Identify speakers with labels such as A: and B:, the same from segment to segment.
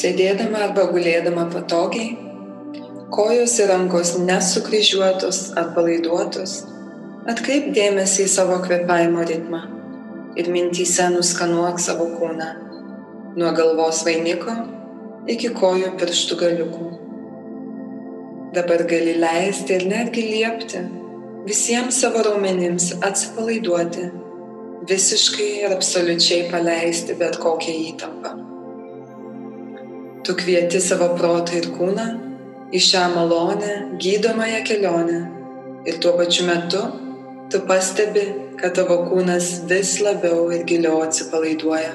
A: Sėdėdama arba gulėdama patogiai, kojos ir rankos nesukryžiuotos ar palaiduotos, atkreip dėmesį į savo kvepavimo ritmą ir mintyse nuskanuok savo kūną nuo galvos vainiko iki kojų pirštų galiukų. Dabar gali leisti ir netgi liepti visiems savo raumenims atsipalaiduoti, visiškai ir absoliučiai paleisti bet kokią įtampą. Tu kvieti savo protą ir kūną į šią malonę, gydomąją kelionę ir tuo pačiu metu tu pastebi, kad tavo kūnas vis labiau ir giliau atsipalaiduoja.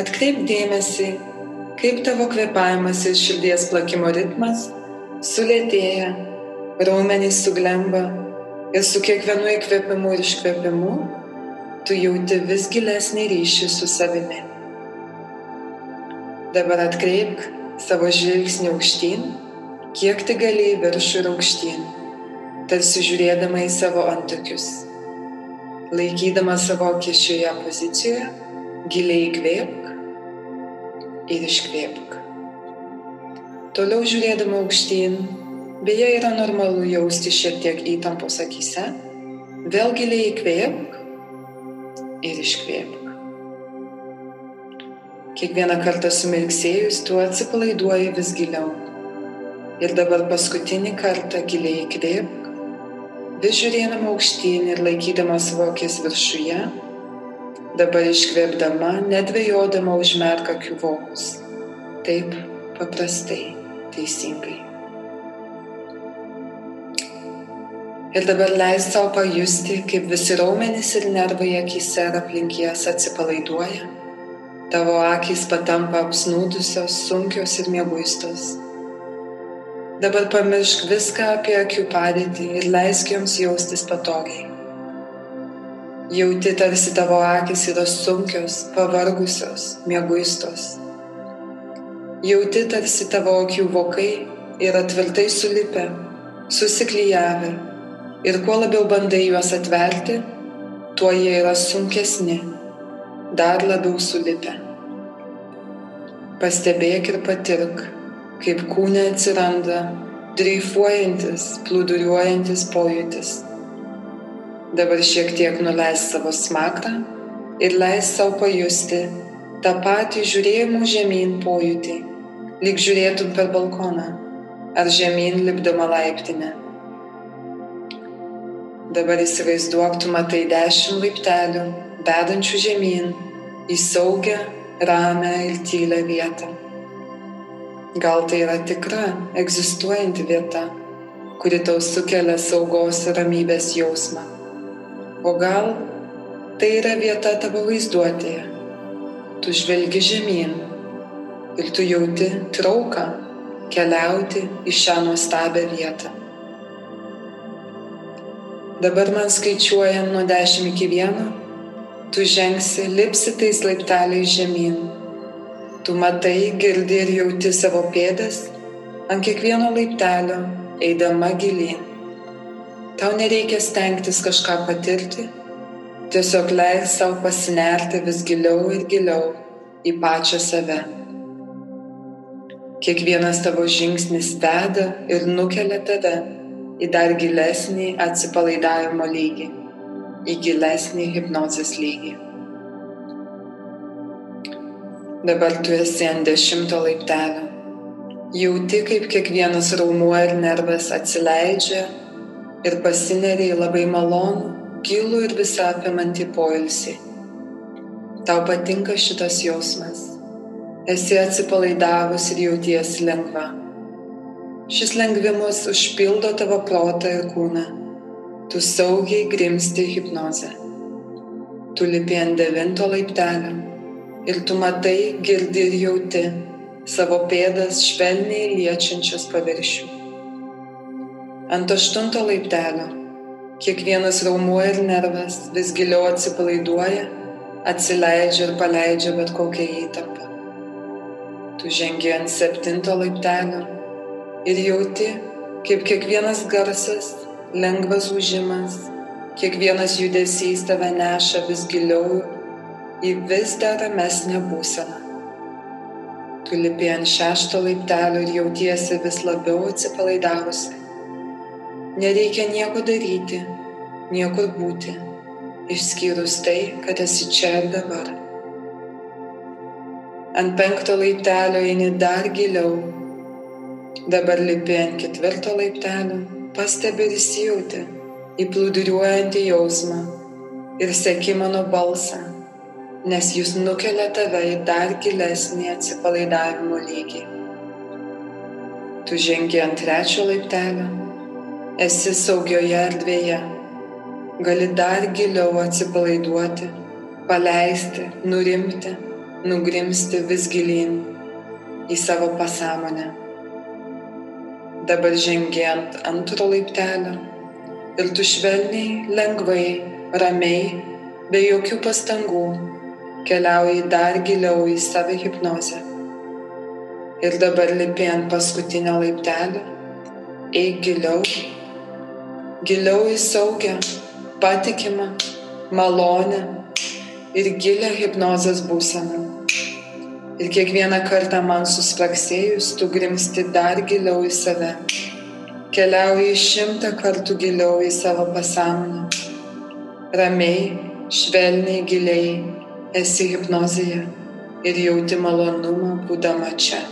A: Atkreip dėmesį, kaip tavo kvepavimas ir širdies plakimo ritmas sulėtėja, raumenys suglemba ir su kiekvienu įkvėpimu ir iškvėpimu tu jauti vis gilesnį ryšį su savimi. Dabar atkreipk savo žvilgsnį aukštyn, kiek tik gali į viršų ir aukštyn, tarsi žiūrėdama į savo antakius. Laikydama savo akis šioje pozicijoje, giliai įkvėpk ir iškvėpk. Toliau žiūrėdama aukštyn, beje yra normalu jausti šiek tiek įtampos akise, vėl giliai įkvėpk ir iškvėpk. Kiekvieną kartą sumirksėjus, tu atsipalaiduoji vis giliau. Ir dabar paskutinį kartą giliai įkvėpk, vis žiūrėdama aukštyn ir laikydama savo akis viršuje, dabar iškvėpdama, nedvėjodama užmerk akių vokus. Taip paprastai, teisingai. Ir dabar leis savo pajusti, kaip visi raumenys ir nervai akise ir aplink jas atsipalaiduoja Tavo akys patampa apsnūdusios, sunkios ir mėguistos. Dabar pamiršk viską apie akių padėtį ir leisk joms jaustis patogiai. Jauti tarsi tavo akis yra sunkios, pavargusios, mėguistos. Jauti tarsi tavo akių vokai yra tvirtai sulipę, susiklyjavę ir kuo labiau bandai juos atverti, tuo jie yra sunkesni dar labiau sulipę. Pastebėk ir patirk, kaip kūne atsiranda dreifuojantis, plūduriuojantis pojūtis. Dabar šiek tiek nuleis savo smakrą ir leis savo pajusti tą patį žiūrėjimų žemyn pojūtį, lyg žiūrėtum per balkoną ar žemyn lipdama laiptinę. Dabar įsivaizduok, tu matai dešimt laiptelių vedančių žemyn į saugią, ramę ir tylę vietą. Gal tai yra tikra, egzistuojanti vieta, kuri tau sukelia saugos ir ramybės jausmą. O gal tai yra vieta tavo vaizduotėje. Tu žvelgi žemyn ir tu jauti trauką keliauti į šią nuostabią vietą. Dabar man skaičiuojant nuo 10 iki 1 tu žengsi, lipsi tais laipteliais žemyn. Tu matai, girdi ir jauti savo pėdas ant kiekvieno laiptelio, eidama gilyn. Tau nereikia stengtis kažką patirti, tiesiog leis savo pasinerti vis giliau ir giliau į pačią save. Kiekvienas tavo žingsnis veda ir nukelia tave į dar gilesnį atsipalaidavimo lygį į gilesnį hipnozės lygį. Dabar tu esi ant dešimto laiptelio. Jauti, kaip kiekvienas raumuo ir nervas atsileidžia ir pasineria į labai malonų, gilų ir visą apimantį poilsį. Tau patinka šitas jausmas. Esi atsipalaidavus ir jautiesi lengva. Šis lengvimas užpildo tavo protą ir kūną Tu saugiai grimsti hipnozę. Tu lipi ant devinto laiptelio ir tu matai, girdi ir jauti savo pėdas švelniai liečiančias paviršių. Ant aštunto laiptelio kiekvienas raumuo ir nervas vis giliau atsipalaiduoja, atsileidžia ir paleidžia bet kokią įtampą. Tu žengi ant septinto laiptelio ir jauti, kaip kiekvienas garsas lengvas užimas, kiekvienas judesys tave neša vis giliau į vis dar ramesnę būseną. Tu lipi ant šešto laiptelio ir jautiesi vis labiau atsipalaidavusi. Nereikia nieko daryti, niekur būti, išskyrus tai, kad esi čia ir dabar. Ant penkto laiptelio eini dar giliau. Dabar lipi ant ketvirto laiptelio, pastebi ir įsijauti į plūduriuojantį jausmą ir seki mano balsą nes jis nukelia tave į dar gilesnį atsipalaidavimo lygį. Tu žengi ant trečio laiptelio, esi saugioje erdvėje, gali dar giliau atsipalaiduoti, paleisti, nurimti, nugrimsti vis gilin į savo pasąmonę. Dabar žengi ant antro laiptelio ir tu švelniai, lengvai, ramiai, be jokių pastangų keliauji dar giliau į save hipnozę. Ir dabar lipi ant paskutinio laiptelio, eik giliau, giliau į saugę, patikimą, malonę ir gilę hipnozės būseną. Ir kiekvieną kartą man suspraksėjus, tu grimsti dar giliau į save. Keliauji šimtą kartų giliau į savo pasąmonę. Ramiai, švelniai, giliai esi hipnozėje ir jauti malonumą būdama čia.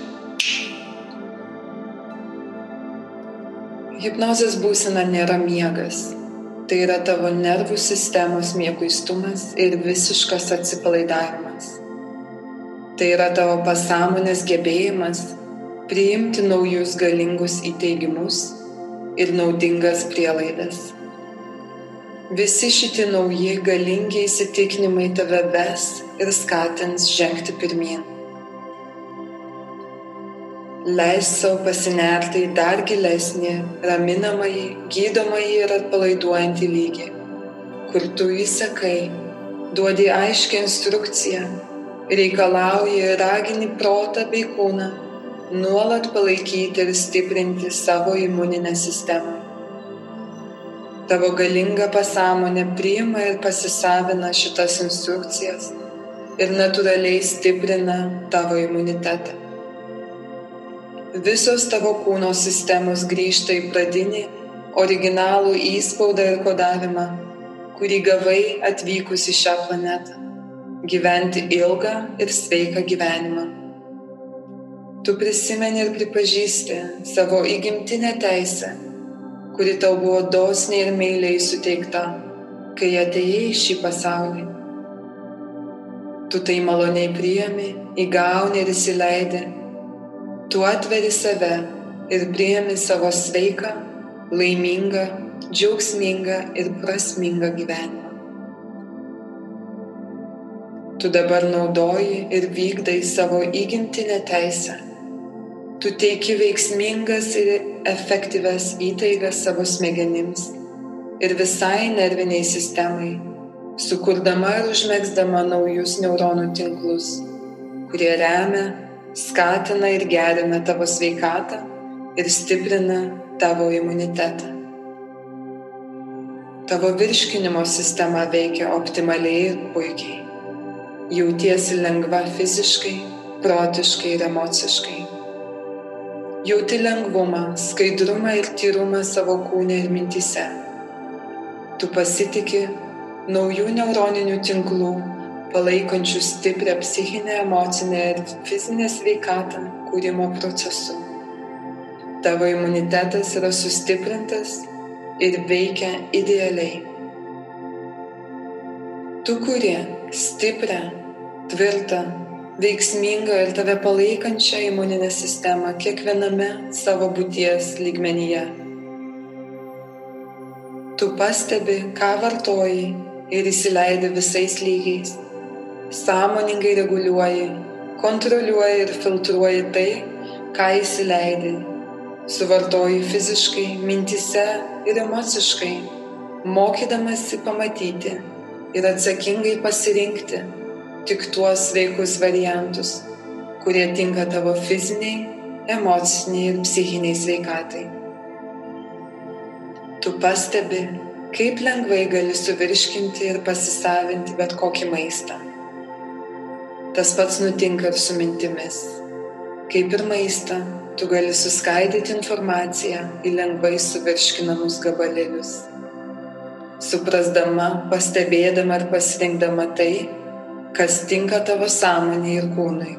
A: Hipnozės būsena nėra miegas. Tai yra tavo nervų sistemos mieguistumas ir visiškas atsipalaidavimas. Tai yra tavo pasąmonės gebėjimas priimti naujus galingus įteigimus ir naudingas prielaidas. Visi šitie nauji galingi įsitikinimai tave ves ir skatins žengti pirmin. Leisk savo pasinerti į dar gilesnį, raminamąjį, gydomąjį ir atpalaiduojantį lygį, kur tu įsakai, duodi aiškę instrukciją, reikalauji ir ragini protą bei kūną nuolat palaikyti ir stiprinti savo imuninę sistemą. Tavo galinga pasąmonė priima ir pasisavina šitas instrukcijas ir natūraliai stiprina tavo imunitetą. Visos tavo kūno sistemos grįžta į pradinį, originalų įspaudą ir kodavimą, kurį gavai atvykus į šią planetą - gyventi ilgą ir sveiką gyvenimą. Tu prisimeni ir pripažįsti savo įgimtinę teisę kuri tau buvo dosniai ir meiliai suteikta, kai atėjai į šį pasaulį. Tu tai maloniai priemi, įgauni ir įsileidi. Tu atveri save ir priemi savo sveiką, laimingą, džiaugsmingą ir prasmingą gyvenimą. Tu dabar naudoji ir vykdai savo įgimtinę teisę Tu teiki veiksmingas ir efektyves įtaigas savo smegenims ir visai nerviniai sistemai, sukurdama ir užmėgsdama naujus neuronų tinklus, kurie remia, skatina ir gerina tavo sveikatą ir stiprina tavo imunitetą. Tavo virškinimo sistema veikia optimaliai ir puikiai. Jautiesi lengva fiziškai, protiškai ir emociškai. Jauti lengvumą, skaidrumą ir tyrumą savo kūne ir mintise. Tu pasitikė naujų neuroninių tinklų, palaikančių stiprią psichinę, emocinę ir fizinę sveikatą kūrimo procesu. Tavo imunitetas yra sustiprintas ir veikia idealiai. Tu kuri stiprią, tvirtą, veiksmingą ir tave palaikančią imuninę sistemą kiekviename savo būties lygmenyje. Tu pastebi, ką vartoji ir įsileidi visais lygiais. Sąmoningai reguliuoji, kontroliuoji ir filtruoji tai, ką įsileidi. Suvartoji fiziškai, mintise ir emociškai, mokydamasi pamatyti ir atsakingai pasirinkti tik tuos sveikus variantus, kurie tinka tavo fiziniai, emociniai ir psichiniai sveikatai. Tu pastebi, kaip lengvai gali suvirškinti ir pasisavinti bet kokį maistą. Tas pats nutinka ir su mintimis. kaip ir maistą, tu gali suskaidyti informaciją į lengvai suvirškinamus gabalėlius. Suprasdama, pastebėdama ir pasirinkdama tai, kas tinka tavo sąmonė ir kūnui.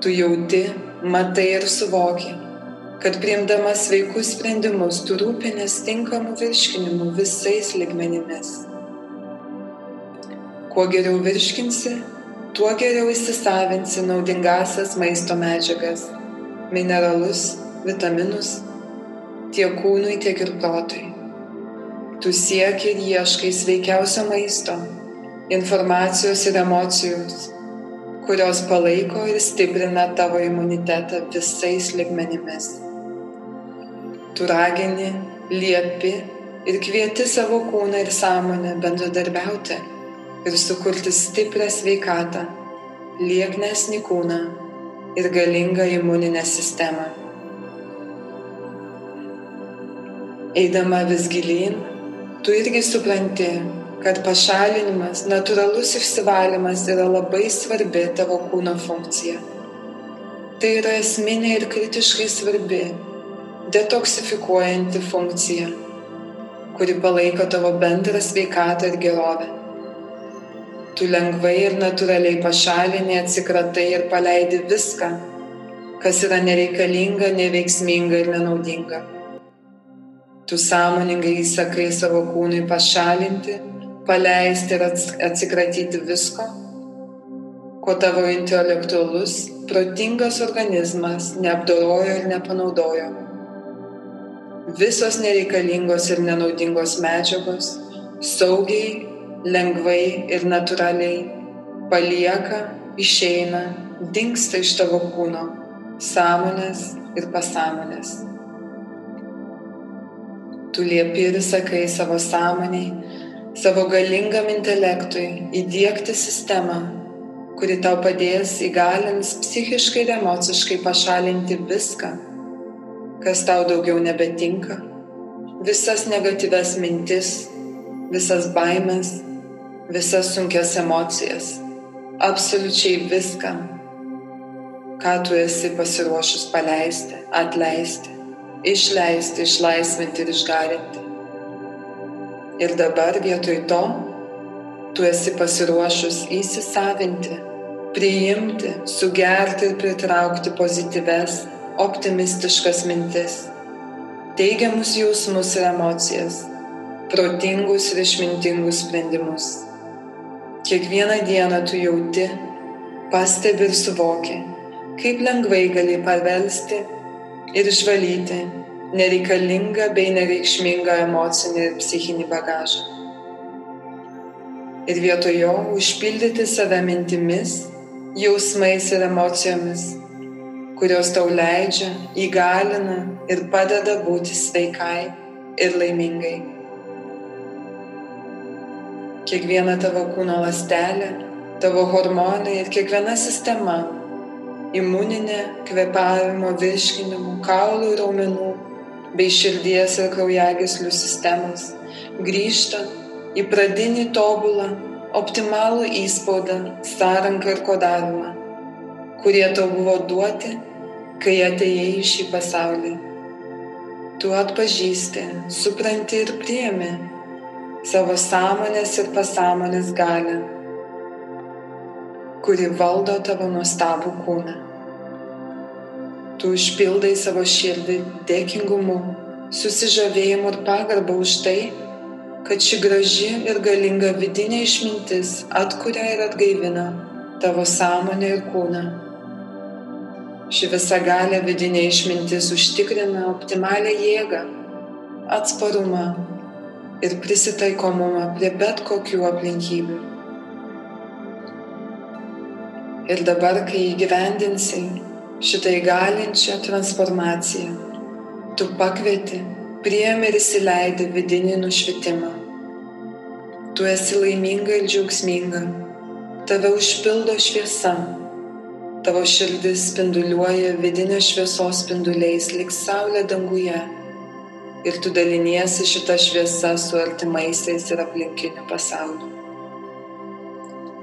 A: Tu jauti, matai ir suvoki, kad priimdama sveikus sprendimus tu rūpinės tinkamų virškinimų visais ligmenimis. Kuo geriau virškinsi, tuo geriau įsisavinsi naudingasias maisto medžiagas - mineralus, vitaminus tiek kūnui, tiek ir protui. Tu sieki ir ieškai sveikiausio maisto, informacijos ir emocijos, kurios palaiko ir stiprina tavo imunitetą visais ligmenimis. Tu ragini, liepi ir kvieti savo kūną ir sąmonę bendradarbiauti ir sukurti stiprią sveikatą, lieknesnį kūną ir galingą imuninę sistemą. Eidama vis gilyn, tu irgi supranti, kad pašalinimas, natūralus išsivalymas yra labai svarbi tavo kūno funkcija. Tai yra esminė ir kritiškai svarbi, detoksifikuojanti funkcija, kuri palaiko tavo bendrą sveikatą ir gerovę. Tu lengvai ir natūraliai pašalini, atsikratai ir paleidi viską, kas yra nereikalinga, neveiksminga ir nenaudinga. Tu sąmoningai įsakai savo kūnui pašalinti paleisti ir atsikratyti visko, ko tavo intelektualus, protingas organizmas neapdorojo ir nepanaudojo. Visos nereikalingos ir nenaudingos medžiagos saugiai, lengvai ir natūraliai palieka, išeina, dinksta iš tavo kūno, sąmonės ir pasąmonės. Tu liepi ir sakai savo sąmoniai, savo galingam intelektui įdėkti sistemą, kuri tau padės įgalins psichiškai ir emociškai pašalinti viską, kas tau daugiau nebetinka, visas negatyves mintis, visas baimės, visas sunkias emocijas, absoliučiai viską, ką tu esi pasiruošus paleisti, atleisti, išleisti, išlaisvinti ir išgarinti. Ir dabar vietoj to tu esi pasiruošus įsisavinti, priimti, sugerti ir pritraukti pozityves, optimistiškas mintis, teigiamus jausmus ir emocijas, protingus ir išmintingus sprendimus. Kiekvieną dieną tu jauti, pastebi ir suvoki, kaip lengvai gali pavelsti ir išvalyti nereikalingą bei nereikšmingą emocinį ir psichinį bagažą. Ir vietoj jo užpildyti save mintimis, jausmais ir emocijomis, kurios tau leidžia, įgalina ir padeda būti sveikai ir laimingai. Kiekviena tavo kūno lastelė, tavo hormonai ir kiekviena sistema - imuninė, kvepavimo, virškinimų, kaulų ir raumenų bei širdies ir kraujagyslių sistemos grįžta į pradinį tobulą, optimalų įspaudą, sąranką ir kodavimą, kurie tau buvo duoti, kai atėjai į šį pasaulį. Tu atpažįsti, supranti ir priemi savo sąmonės ir pasąmonės galę, kuri valdo tavo nuostabų kūną tu užpildai savo širdį dėkingumu, susižavėjimu ir pagarba už tai, kad ši graži ir galinga vidinė išmintis atkuria ir atgaivina tavo sąmonę ir kūną. Ši visa galė vidinė išmintis užtikrina optimalią jėgą, atsparumą ir prisitaikomumą prie bet kokių aplinkybių. Ir dabar, kai įgyvendinsi šitą įgalinčią transformaciją. Tu pakvieti, priemi ir įsileidi vidinį nušvitimą. Tu esi laiminga ir džiaugsminga. Tave užpildo šviesa. Tavo širdis spinduliuoja vidinio šviesos spinduliais, lik saulė danguje. Ir tu daliniesi šitą šviesą su artimaisiais ir aplinkiniu pasauliu.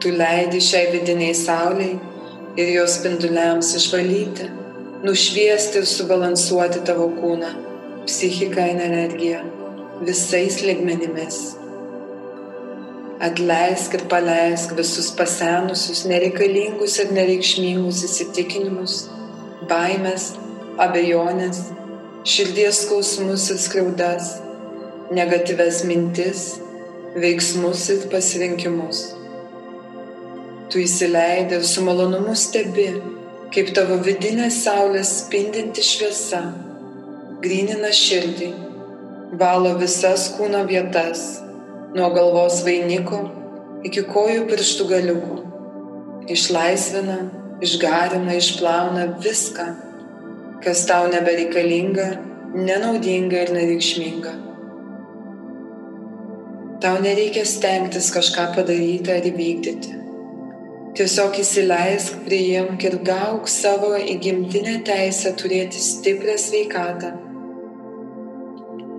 A: Tu leidi šiai vidiniai sauliai ir jos spinduliams išvalyti, nušviesti ir subalansuoti tavo kūną, psichiką ir energiją visais ligmenimis. Atleisk ir paleisk visus pasenusius, nereikalingus ir nereikšmingus įsitikinimus, baimės, abejonės, širdies skausmus ir skriaudas, negatyves mintis, veiksmus ir pasirinkimus. Tu įsileidai ir su malonumu stebi, kaip tavo vidinė saulės spindinti šviesa grynina širdį, valo visas kūno vietas nuo galvos vainiko iki kojų pirštų galiukų. Išlaisvina, išgarina, išplauna viską, kas tau nebereikalinga, nenaudinga ir nereikšminga. Tau nereikia stengtis kažką padaryti ar įvykdyti. Tiesiog įsileisk, priimk ir gauk savo įgimtinę teisę turėti stiprią sveikatą,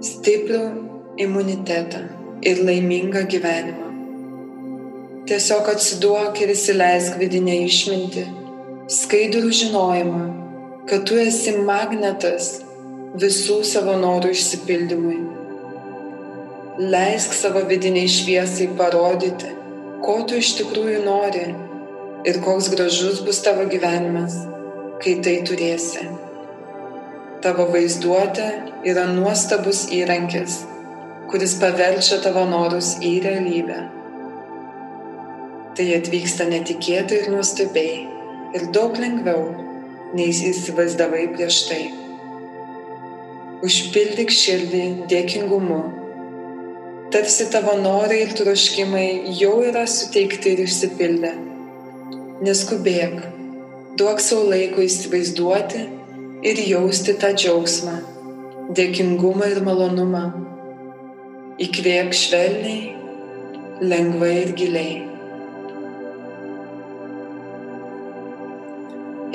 A: stiprų imunitetą ir laimingą gyvenimą. Tiesiog atsiduok ir įsileisk vidinę išmintį, skaidrų žinojimą, kad tu esi magnetas visų savo norų išsipildymui. Leisk savo vidiniai šviesai parodyti, ko tu iš tikrųjų nori ir koks gražus bus tavo gyvenimas, kai tai turėsi. Tavo vaizduotė yra nuostabus įrankis kuris paverčia tavo norus į realybę. Tai atvyksta netikėtai ir nuostabiai ir daug lengviau, nei įsivaizdavai prieš tai. Užpildyk širdį dėkingumu. Tarsi tavo norai ir troškimai jau yra suteikti ir išsipildę. Neskubėk, duok savo laiko įsivaizduoti ir jausti tą džiaugsmą, dėkingumą ir malonumą Įkvėp švelniai, lengvai ir giliai.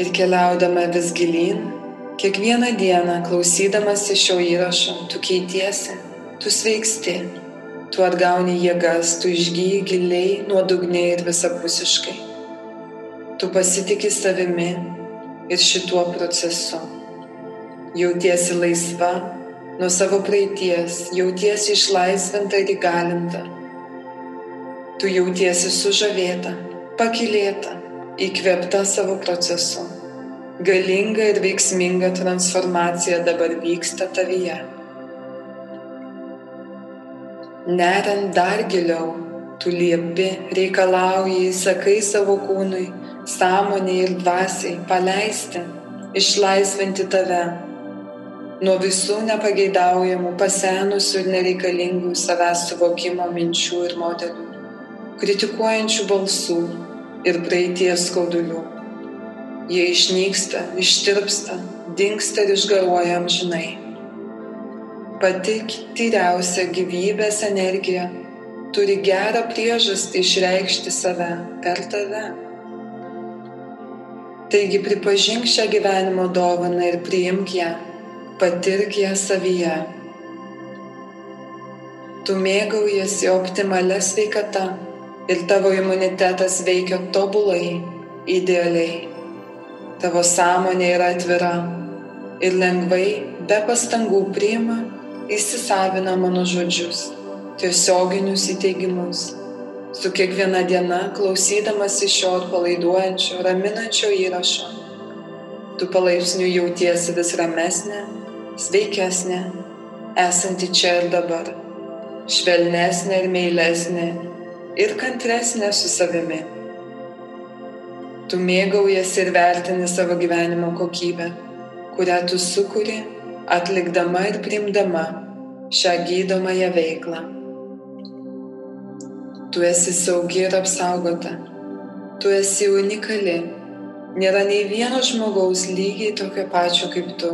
A: Ir keliaudama vis gilyn, kiekvieną dieną klausydamasi šio įrašo, tu keitiesi, tu sveiksti, tu atgauni jėgas, tu išgyji giliai, nuodugniai ir visapusiškai. Tu pasitikė savimi ir šituo procesu. Jautiesi laisva nuo savo praeities, jautiesi išlaisvinta ir įgalinta. Tu jautiesi sužavėta, pakilėta, įkvėpta savo procesu. Galinga ir veiksminga transformacija dabar vyksta tavyje. Neriant dar giliau, tu liepi, reikalauji, įsakai savo kūnui, sąmonė ir dvasiai paleisti, išlaisvinti tave nuo visų nepageidaujamų, pasenusių ir nereikalingų savęs suvokimo minčių ir modelių, kritikuojančių balsų ir praeities skaudulių. Jie išnyksta, ištirpsta, dinksta ir išgaruoja amžinai. Pati tyriausia gyvybės energija turi gerą priežastį išreikšti save per tave. Taigi pripažink šią gyvenimo dovaną ir priimk ją patirk ją savyje. Tu mėgaujasi optimalia sveikata ir tavo imunitetas veikia tobulai, idealiai. Tavo sąmonė yra atvira ir lengvai, be pastangų priima, įsisavina mano žodžius, tiesioginius įteigimus. Su kiekviena diena klausydamas iš šio atpalaiduojančio, raminančio įrašo, tu palaipsniui jautiesi vis ramesnė sveikesnė, esanti čia ir dabar, švelnesnė ir meilesnė ir kantresnė su savimi. Tu mėgaujasi ir vertini savo gyvenimo kokybę, kurią tu sukūri, atlikdama ir primdama šią gydomąją veiklą. Tu esi saugi ir apsaugota, tu esi unikali, nėra nei vieno žmogaus lygiai tokio pačio kaip tu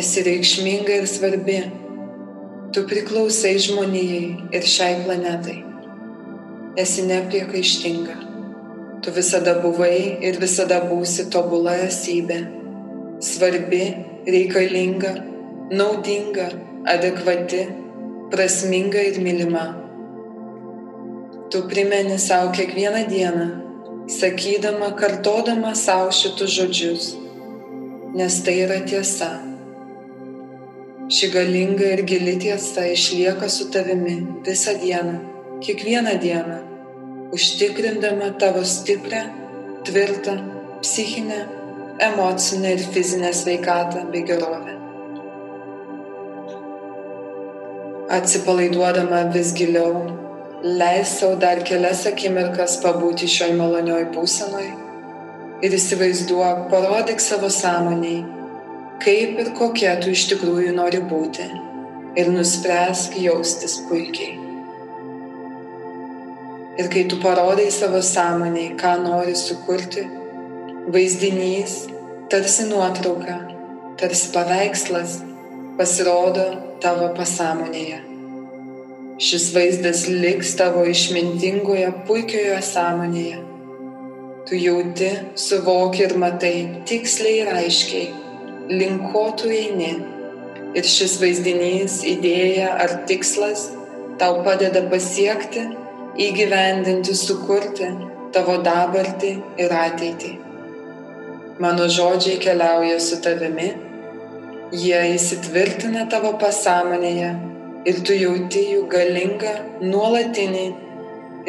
A: esi reikšminga ir svarbi. Tu priklausai žmonijai ir šiai planetai. Esi nepriekaištinga. Tu visada buvai ir visada būsi tobula esybė. Svarbi, reikalinga, naudinga, adekvati, prasminga ir mylima. Tu primeni savo kiekvieną dieną, sakydama, kartodama savo šitus žodžius, nes tai yra tiesa. Ši galinga ir gili tiesa išlieka su tavimi visą dieną, kiekvieną dieną, užtikrindama tavo stiprią, tvirtą, psichinę, emocinę ir fizinę sveikatą bei gerovę. Atsipalaiduodama vis giliau, leis savo dar kelias akimirkas pabūti šioj malonioj būsenoj ir įsivaizduok, parodyk savo sąmoniai, kaip ir kokia tu iš tikrųjų nori būti ir nuspręsk jaustis puikiai. Ir kai tu parodai savo sąmoniai, ką nori sukurti, vaizdinys, tarsi nuotrauka, tarsi paveikslas, pasirodo tavo pasąmonėje. Šis vaizdas liks tavo išmintingoje, puikioje sąmonėje. Tu jauti, suvoki ir matai tiksliai ir aiškiai, link ko tu eini. Ir šis vaizdinys, idėja ar tikslas tau padeda pasiekti, įgyvendinti, sukurti tavo dabartį ir ateitį. Mano žodžiai keliauja su tavimi, jie įsitvirtina tavo pasąmonėje ir tu jauti jų galingą, nuolatinį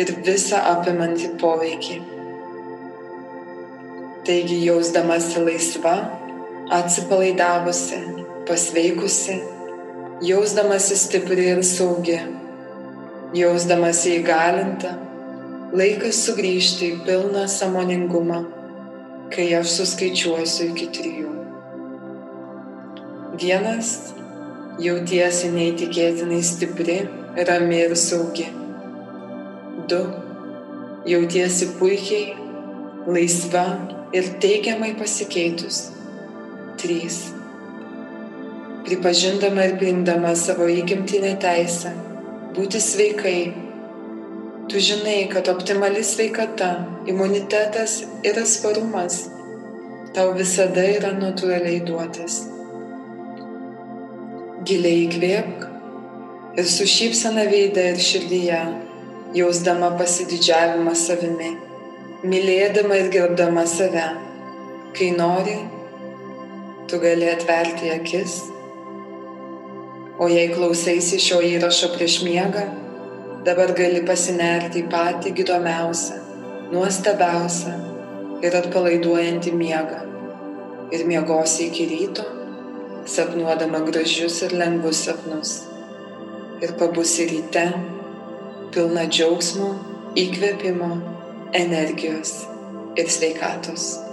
A: ir visą apimantį poveikį. Taigi jausdamasi laisva, atsipalaidavusi, pasveikusi, jausdamasi stipri ir saugi, jausdamasi įgalinta, laikas sugrįžti į pilną samoningumą kai aš suskaičiuosiu iki trijų. Vienas jautiesi neįtikėtinai stipri, rami ir saugi. Du jautiesi puikiai, laisva ir teigiamai pasikeitus. Trys pripažindama ir priimdama savo įgimtinę teisę būti sveikai Tu žinai, kad optimali sveikata, imunitetas ir atsparumas tau visada yra natūraliai duotas. Giliai įkvėpk ir su šypsena veidė ir širdyje, jausdama pasididžiavimą savimi, mylėdama ir gerbdama save, kai nori, tu gali atverti akis, o jei klausaisi šio įrašo prieš miegą, Dabar gali pasinerti į patį įdomiausią, nuostabiausią ir atpalaiduojantį miegą. Ir miegosi iki ryto, sapnuodama gražius ir lengvus sapnus. Ir pabusi ryte, pilna džiaugsmo, įkvėpimo, energijos ir sveikatos.